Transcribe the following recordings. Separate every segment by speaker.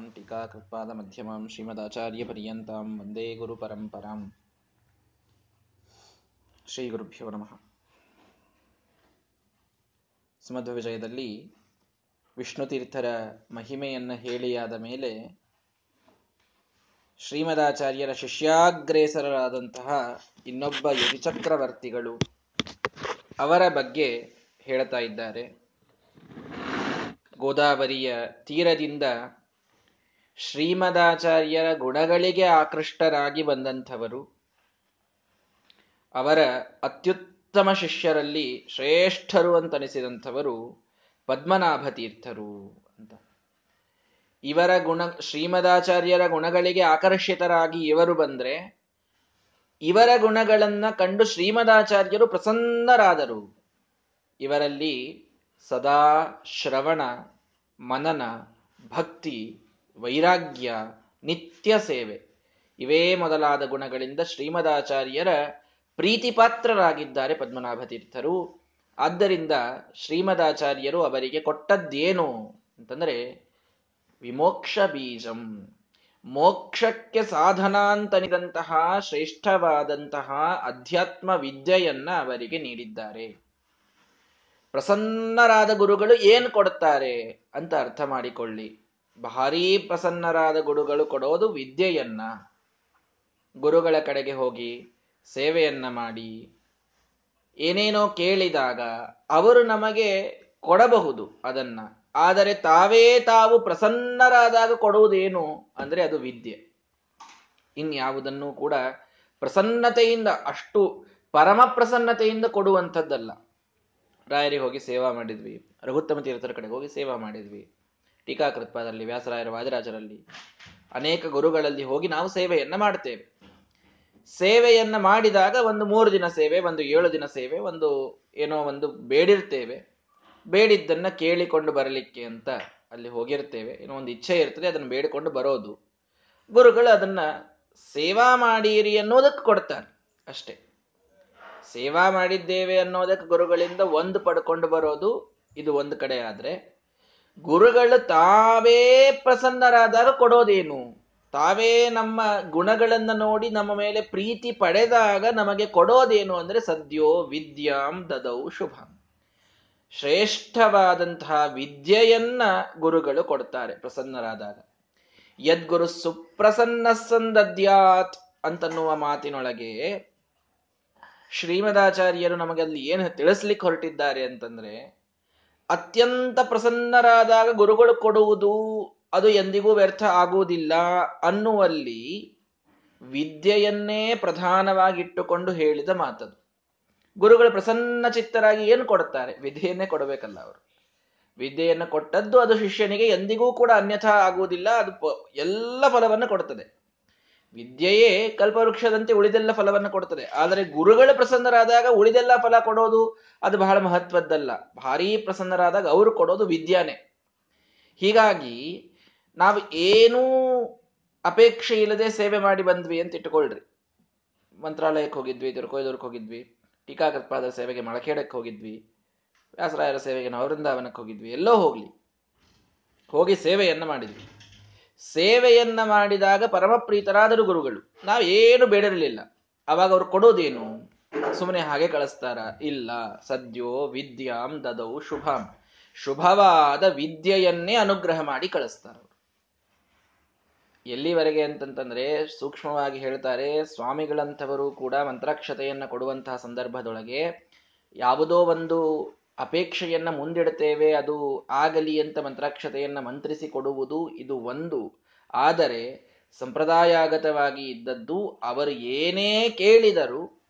Speaker 1: टीकाकृत्पादमध्यमां श्रीमदाचार्यपर्यन्तां वन्दे गुरुपरम्पराम् ಶ್ರೀಗುರುಭ್ಯೋ ನಮಃ ಸುಮಧ್ವ ವಿಜಯದಲ್ಲಿ ವಿಷ್ಣು ತೀರ್ಥರ ಮಹಿಮೆಯನ್ನು ಹೇಳಿಯಾದ ಮೇಲೆ ಶ್ರೀಮದಾಚಾರ್ಯರ ಶಿಷ್ಯಾಗ್ರೇಸರರಾದಂತಹ ಇನ್ನೊಬ್ಬ ಯತಿಚಕ್ರವರ್ತಿಗಳು ಅವರ ಬಗ್ಗೆ ಹೇಳ್ತಾ ಇದ್ದಾರೆ ಗೋದಾವರಿಯ ತೀರದಿಂದ ಶ್ರೀಮದಾಚಾರ್ಯರ ಗುಣಗಳಿಗೆ ಆಕೃಷ್ಟರಾಗಿ ಬಂದಂಥವರು. ಅವರ ಅತ್ಯುತ್ತಮ ಶಿಷ್ಯರಲ್ಲಿ ಶ್ರೇಷ್ಠರು ಅಂತನಿಸಿದಂಥವರು ಪದ್ಮನಾಭ ತೀರ್ಥರು ಅಂತ. ಇವರ ಗುಣ, ಶ್ರೀಮದಾಚಾರ್ಯರ ಗುಣಗಳಿಗೆ ಆಕರ್ಷಿತರಾಗಿ ಇವರು ಬಂದ್ರೆ, ಇವರ ಗುಣಗಳನ್ನ ಕಂಡು ಶ್ರೀಮದಾಚಾರ್ಯರು ಪ್ರಸನ್ನರಾದರು. ಇವರಲ್ಲಿ ಸದಾ ಶ್ರವಣ, ಮನನ, ಭಕ್ತಿ ವೈರಾಗ್ಯ, ನಿತ್ಯ ಸೇವೆ. ಇವೇ ಮೊದಲಾದ ಗುಣಗಳಿಂದ ಶ್ರೀಮದಾಚಾರ್ಯರ ಪ್ರೀತಿಪಾತ್ರರಾಗಿದ್ದಾರೆ ಪದ್ಮನಾಭ ತೀರ್ಥರು ಆದ್ದರಿಂದ ಶ್ರೀಮದಾಚಾರ್ಯರು ಅವರಿಗೆ ಕೊಟ್ಟದ್ದೇನು ಅಂತಂದ್ರೆ, ವಿಮೋಕ್ಷ ಬೀಜಂ. ಮೋಕ್ಷಕ್ಕೆ ಸಾಧನಾಂತನಿದಂತಹ ಶ್ರೇಷ್ಠವಾದಂತಹ ಅಧ್ಯಾತ್ಮ ವಿದ್ಯೆಯನ್ನ ಅವರಿಗೆ ನೀಡಿದ್ದಾರೆ. ಪ್ರಸನ್ನರಾದ ಗುರುಗಳು ಏನು ಕೊಡುತ್ತಾರೆ ಅಂತ ಅರ್ಥ ಮಾಡಿಕೊಳ್ಳಿ. ಭಾರೀ ಪ್ರಸನ್ನರಾದ ಗುರುಗಳು ಕೊಡೋದು ವಿದ್ಯೆಯನ್ನ. ಗುರುಗಳ ಕಡೆಗೆ ಹೋಗಿ ಸೇವೆಯನ್ನ ಮಾಡಿ. ಏನೇನೋ ಕೇಳಿದಾಗ ಅವರು ನಮಗೆ ಕೊಡಬಹುದು ಅದನ್ನ. ಆದರೆ ತಾವೇ ತಾವು ಪ್ರಸನ್ನರಾದಾಗ ಕೊಡುವುದೇನು ಅಂದ್ರೆ ಅದು ವಿದ್ಯೆ. ಇನ್ಯಾವುದನ್ನು ಕೂಡ ಪ್ರಸನ್ನತೆಯಿಂದ ಅಷ್ಟು ಪರಮ ಪ್ರಸನ್ನತೆಯಿಂದ ಕೊಡುವಂಥದ್ದಲ್ಲ. ರಾಯರಿಗೆ ಹೋಗಿ ಸೇವಾ ಮಾಡಿದ್ವಿ. ರಘುತ್ತಮ ತೀರ್ಥರ ಕಡೆಗೆ ಹೋಗಿ ಸೇವಾ ಮಾಡಿದ್ವಿ. ಟೀಕಾಕೃತ್ಪದಲ್ಲಿ ವ್ಯಾಸರಾಯರ ವಾದರಾಜರಲ್ಲಿ ಅನೇಕ ಗುರುಗಳಲ್ಲಿ ಹೋಗಿ ನಾವು ಸೇವೆಯನ್ನ ಮಾಡ್ತೇವೆ ಸೇವೆಯನ್ನ ಮಾಡಿದಾಗ ಒಂದು ಮೂರು ದಿನ ಸೇವೆ, ಒಂದು ಏಳು ದಿನ ಸೇವೆ, ಒಂದು ಏನೋ ಒಂದು ಬೇಡಿರ್ತೇವೆ. ಬೇಡಿದ್ದನ್ನ ಕೇಳಿಕೊಂಡು ಬರಲಿಕ್ಕೆ ಅಂತ ಅಲ್ಲಿ ಹೋಗಿರ್ತೇವೆ. ಏನೋ ಒಂದು ಇಚ್ಛೆ ಇರ್ತದೆ, ಅದನ್ನು ಬೇಡಿಕೊಂಡು ಬರೋದು. ಗುರುಗಳು ಅದನ್ನ ಸೇವಾ ಮಾಡಿರಿ ಅನ್ನೋದಕ್ಕೆ ಕೊಡ್ತಾರೆ ಅಷ್ಟೇ. ಸೇವಾ ಮಾಡಿದ್ದೇವೆ ಅನ್ನೋದಕ್ಕೆ ಗುರುಗಳಿಂದ ಒಂದು ಪಡ್ಕೊಂಡು ಬರೋದು ಇದು ಒಂದು ಕಡೆ ಆದ್ರೆ ಗುರುಗಳು ತಾವೇ ಪ್ರಸನ್ನರಾದರೂ ಕೊಡೋದೇನು? ತಾವೇ ನಮ್ಮ ಗುಣಗಳನ್ನ ನೋಡಿ ನಮ್ಮ ಮೇಲೆ ಪ್ರೀತಿ ಪಡೆದಾಗ ನಮಗೆ ಕೊಡೋದೇನು ಅಂದ್ರೆ ಸದ್ಯೋ ವಿದ್ಯಾಂ ದದೌ ಶುಭ. ಶ್ರೇಷ್ಠವಾದಂತಹ ವಿದ್ಯೆಯನ್ನ ಗುರುಗಳು ಕೊಡ್ತಾರೆ ಪ್ರಸನ್ನರಾದಾಗ. ಯದ್ಗುರು ಸುಪ್ರಸನ್ನ ಸಂದದ್ಯಾತ್ ಅಂತನ್ನುವ ಮಾತಿನೊಳಗೆ ಶ್ರೀಮದಾಚಾರ್ಯರು ನಮಗೆ ಅಲ್ಲಿ ಏನು ತಿಳಿಸ್ಲಿಕ್ಕೆ ಹೊರಟಿದ್ದಾರೆ ಅಂತಂದ್ರೆ ಅತ್ಯಂತ ಪ್ರಸನ್ನರಾದಾಗ ಗುರುಗಳು ಕೊಡುವುದು ಅದು ಎಂದಿಗೂ ವ್ಯರ್ಥ ಆಗುವುದಿಲ್ಲ ಅನ್ನುವಲ್ಲಿ ವಿದ್ಯೆಯನ್ನೇ ಪ್ರಧಾನವಾಗಿಟ್ಟುಕೊಂಡು ಹೇಳಿದ ಮಾತದು. ಗುರುಗಳು ಪ್ರಸನ್ನ ಚಿತ್ತರಾಗಿ ಏನು ಕೊಡುತ್ತಾರೆ? ವಿದ್ಯೆಯನ್ನೇ ಕೊಡಬೇಕಲ್ಲ ಅವರು. ವಿದ್ಯೆಯನ್ನು ಕೊಟ್ಟದ್ದು ಅದು ಶಿಷ್ಯನಿಗೆ ಎಂದಿಗೂ ಕೂಡ ಅನ್ಯಥಾ ಆಗುವುದಿಲ್ಲ, ಅದು ಎಲ್ಲ ಫಲವನ್ನು ಕೊಡುತ್ತದೆ. ವಿದ್ಯೆಯೇ ಕಲ್ಪವೃಕ್ಷದಂತೆ ಉಳಿದೆಲ್ಲ ಫಲವನ್ನು ಕೊಡುತ್ತದೆ ಆದರೆ ಗುರುಗಳು ಪ್ರಸನ್ನರಾದಾಗ ಉಳಿದೆಲ್ಲ ಫಲ ಕೊಡೋದು ಅದು ಬಹಳ ಮಹತ್ವದ್ದಲ್ಲ. ಭಾರೀ ಪ್ರಸನ್ನರಾದಾಗ ಅವರು ಕೊಡೋದು ವಿದ್ಯಾನೆ. ಹೀಗಾಗಿ ನಾವು ಏನೂ ಅಪೇಕ್ಷೆ ಇಲ್ಲದೆ ಸೇವೆ ಮಾಡಿ ಬಂದ್ವಿ ಅಂತ ಇಟ್ಟುಕೊಳ್ರಿ. ಮಂತ್ರಾಲಯಕ್ಕೆ ಹೋಗಿದ್ವಿ ದುರ್ಕೊಯ್ದೂರ್ಗೆ ಹೋಗಿದ್ವಿ ಟೀಕಾಕೃತ್ಪಾದ ಸೇವೆಗೆ ಮಳಕೇಡಕ್ಕೆ ಹೋಗಿದ್ವಿ, ವ್ಯಾಸರಾಯರ ಸೇವೆಗೆ ನವೃಂದಾವನಕ್ಕೆ ಹೋಗಿದ್ವಿ, ಎಲ್ಲೋ ಹೋಗ್ಲಿ. ಹೋಗಿ ಸೇವೆಯನ್ನು ಮಾಡಿದ್ವಿ. ಸೇವೆಯನ್ನ ಮಾಡಿದಾಗ ಪರಮಪ್ರೀತರಾದರು ಗುರುಗಳು. ನಾವು ಏನು ಬೇಡಿರಲಿಲ್ಲ. ಅವಾಗ ಅವ್ರು ಕೊಡೋದೇನು? ಸುಮ್ಮನೆ ಹಾಗೆ ಕಳಿಸ್ತಾರ. ಇಲ್ಲ, ಸದ್ಯೋ ವಿದ್ಯಾಂ ದದೌ ಶುಭಾಂ. ಶುಭವಾದ ವಿದ್ಯೆಯನ್ನೇ ಅನುಗ್ರಹ ಮಾಡಿ ಕಳಿಸ್ತಾರ ಎಲ್ಲಿವರೆಗೆ ಅಂತಂತಂದ್ರೆ ಸೂಕ್ಷ್ಮವಾಗಿ ಹೇಳ್ತಾರೆ, ಸ್ವಾಮಿಗಳಂಥವರು ಕೂಡ ಮಂತ್ರಾಕ್ಷತೆಯನ್ನ ಕೊಡುವಂತಹ ಸಂದರ್ಭದೊಳಗೆ ಯಾವುದೋ ಒಂದು ಅಪೇಕ್ಷೆಯನ್ನ ಮುಂದಿಡುತ್ತೇವೆ ಅದು ಆಗಲಿ ಅಂತ ಮಂತ್ರಾಕ್ಷತೆಯನ್ನ ಮಂತ್ರಿಸಿ ಕೊಡುವುದು ಇದು ಒಂದು. ಆದರೆ ಸಂಪ್ರದಾಯಾಗತವಾಗಿ ಇದ್ದದ್ದು ಅವರು ಏನೇ ಕೇಳಿದರು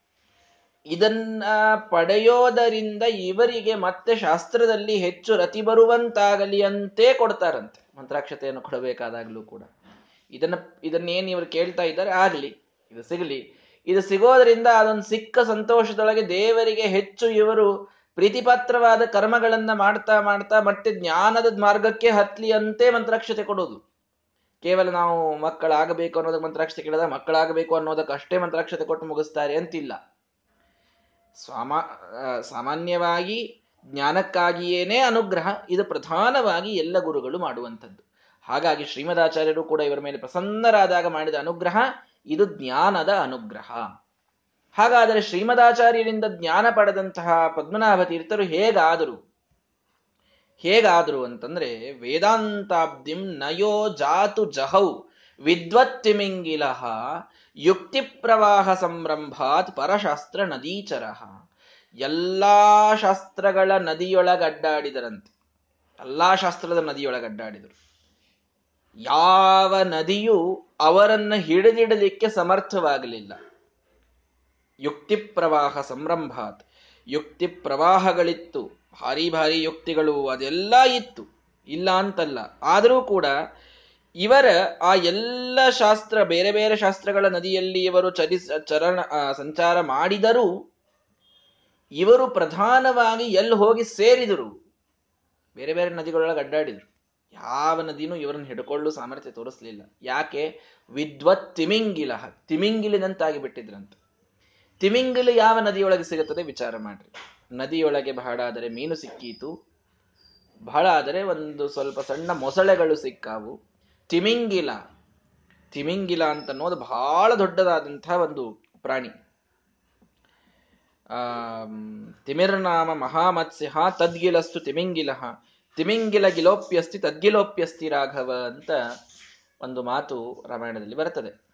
Speaker 1: ಇದನ್ನ ಪಡೆಯೋದರಿಂದ ಇವರಿಗೆ ಮತ್ತೆ ಶಾಸ್ತ್ರದಲ್ಲಿ ಹೆಚ್ಚು ರತಿ ಬರುವಂತಾಗಲಿ ಅಂತೇ ಕೊಡ್ತಾರಂತೆ. ಮಂತ್ರಾಕ್ಷತೆಯನ್ನು ಕೊಡಬೇಕಾದಾಗ್ಲೂ ಕೂಡ. ಇದನ್ನ, ಇದನ್ನೇನು ಇವರು ಕೇಳ್ತಾ ಇದ್ದಾರೆ, ಆಗಲಿ, ಇದು ಸಿಗಲಿ. ಇದು ಸಿಗೋದ್ರಿಂದ ಅದೊಂದು ಸಿಕ್ಕ ಸಂತೋಷದೊಳಗೆ ದೇವರಿಗೆ ಹೆಚ್ಚು ಇವರು ಪ್ರೀತಿಪಾತ್ರವಾದ ಕರ್ಮಗಳನ್ನ ಮಾಡ್ತಾ ಮಾಡ್ತಾ ಮತ್ತೆ ಜ್ಞಾನದ ಮಾರ್ಗಕ್ಕೆ ಹತ್ಲಿ ಅಂತೆ ಮಂತ್ರಾಕ್ಷತೆ ಕೊಡೋದು. ಕೇವಲ ನಾವು ಮಕ್ಕಳಾಗಬೇಕು ಅನ್ನೋದಕ್ಕೆ ಮಂತ್ರಾಕ್ಷತೆ ಕೇಳಿದ, ಮಕ್ಕಳಾಗಬೇಕು ಅನ್ನೋದಕ್ಕೆ ಅಷ್ಟೇ ಮಂತ್ರಾಕ್ಷತೆ ಕೊಟ್ಟು ಮುಗಿಸ್ತಾರೆ ಅಂತಿಲ್ಲ. ಸ್ವಾಮ ಸಾಮಾನ್ಯವಾಗಿ ಜ್ಞಾನಕ್ಕಾಗಿಯೇನೇ ಅನುಗ್ರಹ, ಇದು ಪ್ರಧಾನವಾಗಿ ಎಲ್ಲ ಗುರುಗಳು ಮಾಡುವಂಥದ್ದು. ಹಾಗಾಗಿ ಶ್ರೀಮದಾಚಾರ್ಯರು ಕೂಡ ಇವರ ಮೇಲೆ ಪ್ರಸನ್ನರಾದಾಗ ಮಾಡಿದ ಅನುಗ್ರಹ, ಇದು ಜ್ಞಾನದ ಅನುಗ್ರಹ. ಹಾಗಾದರೆ ಶ್ರೀಮದಾಚಾರ್ಯರಿಂದ ಜ್ಞಾನ ಪಡೆದಂತಹ ಪದ್ಮನಾಭ ತೀರ್ಥರು ಹೇಗಾದರು? ಹೇಗಾದರು ಅಂತಂದ್ರೆ, ವೇದಾಂತಾಬ್ಧಿಂ ನಯೋ ಜಾತು ಜಹೌ ವಿದ್ವತ್ತಿಮಿಂಗಿಲ ಯುಕ್ತಿ ಪ್ರವಾಹ ಸಂರಂಭಾತ್ ಪರಶಾಸ್ತ್ರ ನದೀಚರ ಎಲ್ಲಾ ಶಾಸ್ತ್ರಗಳ ನದಿಯೊಳಗಡ್ಡಾಡಿದರಂತೆ. ಎಲ್ಲಾ ಶಾಸ್ತ್ರದ ನದಿಯೊಳಗಡ್ಡಾಡಿದರು. ಯಾವ ನದಿಯು ಅವರನ್ನು ಹಿಡಿದಿಡಲಿಕ್ಕೆ ಸಮರ್ಥವಾಗಲಿಲ್ಲ. ಯುಕ್ತಿ ಪ್ರವಾಹ ಸಂರಂಭಾತ್. ಯುಕ್ತಿ ಪ್ರವಾಹಗಳಿತ್ತು ಭಾರಿ ಭಾರಿ ಯುಕ್ತಿಗಳು, ಅದೆಲ್ಲ ಇತ್ತು. ಇಲ್ಲ ಅಂತಲ್ಲ. ಆದರೂ ಕೂಡ ಇವರ, ಆ ಎಲ್ಲ ಶಾಸ್ತ್ರ, ಬೇರೆ ಬೇರೆ ಶಾಸ್ತ್ರಗಳ ನದಿಯಲ್ಲಿ ಇವರು ಚಲಿಸ, ಚರಣ ಸಂಚಾರ ಮಾಡಿದರೂ ಇವರು ಪ್ರಧಾನವಾಗಿ ಎಲ್ಲಿ ಹೋಗಿ ಸೇರಿದರು? ಬೇರೆ ಬೇರೆ ನದಿಗಳೊಳಗೆ ಅಡ್ಡಾಡಿದರು. ಯಾವ ನದಿನೂ ಇವರನ್ನು ಹಿಡ್ಕೊಳ್ಳು ಸಾಮರ್ಥ್ಯ ತೋರಿಸ್ಲಿಲ್ಲ. ಯಾಕೆ? ವಿದ್ವತ್ ತಿಮಿಂಗಿಲ ತಿಮಿಂಗಿಲಿನಂತಾಗಿ ಬಿಟ್ಟಿದ್ರಂತ. ತಿಮಿಂಗಿಲು ಯಾವ ನದಿಯೊಳಗೆ ಸಿಗುತ್ತದೆ ವಿಚಾರ ಮಾಡ್ರಿ. ನದಿಯೊಳಗೆ ಬಹಳ ಆದರೆ ಮೀನು ಸಿಕ್ಕೀತು. ಬಹಳ ಆದರೆ ಒಂದು ಸ್ವಲ್ಪ ಸಣ್ಣ ಮೊಸಳೆಗಳು ಸಿಕ್ಕಾವು. ತಿಮಿಂಗಿಲ ತಿಮಿಂಗಿಲ ಅಂತ ಅನ್ನೋದು ಬಹಳ ದೊಡ್ಡದಾದಂತಹ ಒಂದು ಪ್ರಾಣಿ. ಆ ತಿಮಿರ್ನಾಮ ಮಹಾಮತ್ಸ್ಯಹ ತದ್ಗಿಲಸ್ತು ತಿಮಿಂಗಿಲ. ತಿಮಿಂಗಿಲ ಗಿಲೋಪ್ಯಸ್ತಿ ತದ್ಗಿಲೋಪ್ಯಸ್ತಿ ರಾಘವ ಅಂತ ಒಂದು ಮಾತು ರಾಮಾಯಣದಲ್ಲಿ ಬರುತ್ತದೆ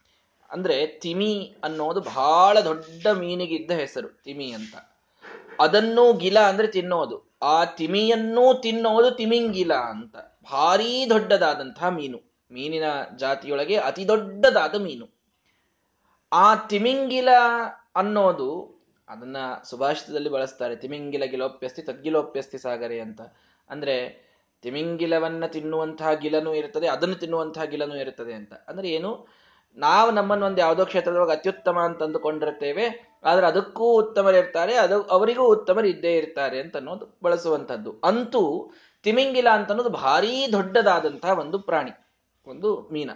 Speaker 1: ಅಂದ್ರೆ ತಿಮಿ ಅನ್ನೋದು ಬಹಳ ದೊಡ್ಡ ಮೀನಿಗಿದ್ದ ಹೆಸರು, ತಿಮಿ ಅಂತ. ಅದನ್ನು ಗಿಲ ಅಂದ್ರೆ ತಿನ್ನೋದು. ಆ ತಿಮಿಯನ್ನೂ ತಿನ್ನೋದು ತಿಮಿಂಗಿಲ ಅಂತ. ಭಾರೀ ದೊಡ್ಡದಾದಂತಹ ಮೀನು. ಮೀನಿನ ಜಾತಿಯೊಳಗೆ ಅತಿ ದೊಡ್ಡದಾದ ಮೀನು. ಆ ತಿಮಿಂಗಿಲ ಅನ್ನೋದು, ಅದನ್ನ ಸುಭಾಷಿತದಲ್ಲಿ ಬಳಸ್ತಾರೆ ತಿಮಿಂಗಿಲ ಗಿಲೋಪ್ಯಸ್ತಿ ತದ್ಗಿಲೋಪ್ಯಸ್ತಿ ಸಾಗರೆ ಅಂತ. ಅಂದ್ರೆ ತಿಮಿಂಗಿಲವನ್ನ ತಿನ್ನುವಂತಹ ಗಿಲನೂ ಇರುತ್ತದೆ, ಅದನ್ನು ತಿನ್ನುವಂತಹ ಗಿಲನೂ ಇರುತ್ತದೆ ಅಂತ. ಅಂದ್ರೆ ಏನು? ನಾವು ನಮ್ಮನ್ನು ಒಂದು ಯಾವುದೋ ಕ್ಷೇತ್ರದೊಳಗೆ ಅತ್ಯುತ್ತಮ ಅಂತ ಅಂದುಕೊಂಡಿರ್ತೇವೆ ಆದ್ರೆ ಅದಕ್ಕೂ ಉತ್ತಮರಿರ್ತಾರೆ ಅದು ಅವರಿಗೂ ಉತ್ತಮರು ಇದ್ದೇ ಇರ್ತಾರೆ ಅಂತ ಅನ್ನೋದು ಬಳಸುವಂಥದ್ದು. ಅಂತೂ ತಿಮಿಂಗಿಲ ಅಂತ ಅನ್ನೋದು ಭಾರೀ ದೊಡ್ಡದಾದಂತಹ ಒಂದು ಪ್ರಾಣಿ, ಒಂದು ಮೀನ.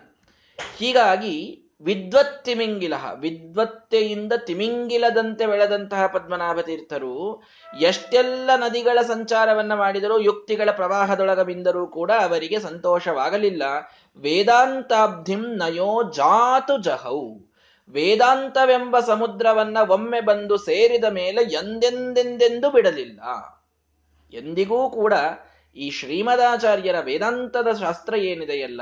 Speaker 1: ಹೀಗಾಗಿ ವಿದ್ವತ್ ತಿಮಿಂಗಿಲ ವಿದ್ವತ್ತೆಯಿಂದ ತಿಮಿಂಗಿಲದಂತೆ ಬೆಳೆದಂತಹ ಪದ್ಮನಾಭ ತೀರ್ಥರು ಎಷ್ಟೆಲ್ಲ ನದಿಗಳ ಸಂಚಾರವನ್ನ ಮಾಡಿದರೂ ಯುಕ್ತಿಗಳ ಪ್ರವಾಹದೊಳಗ ಬಿಂದರೂ ಕೂಡ ಅವರಿಗೆ ಸಂತೋಷವಾಗಲಿಲ್ಲ. ವೇದಾಂತಾಬ್ಧಿಂ ನಯೋ ಜಾತು ಜಹೌ. ವೇದಾಂತವೆಂಬ ಸಮುದ್ರವನ್ನ ಒಮ್ಮೆ ಬಂದು ಸೇರಿದ ಮೇಲೆ ಎಂದೆಂದೆಂದೆಂದು ಬಿಡಲಿಲ್ಲ. ಎಂದಿಗೂ ಕೂಡ ಈ ಶ್ರೀಮದಾಚಾರ್ಯರ ವೇದಾಂತದ ಶಾಸ್ತ್ರ ಏನಿದೆಯಲ್ಲ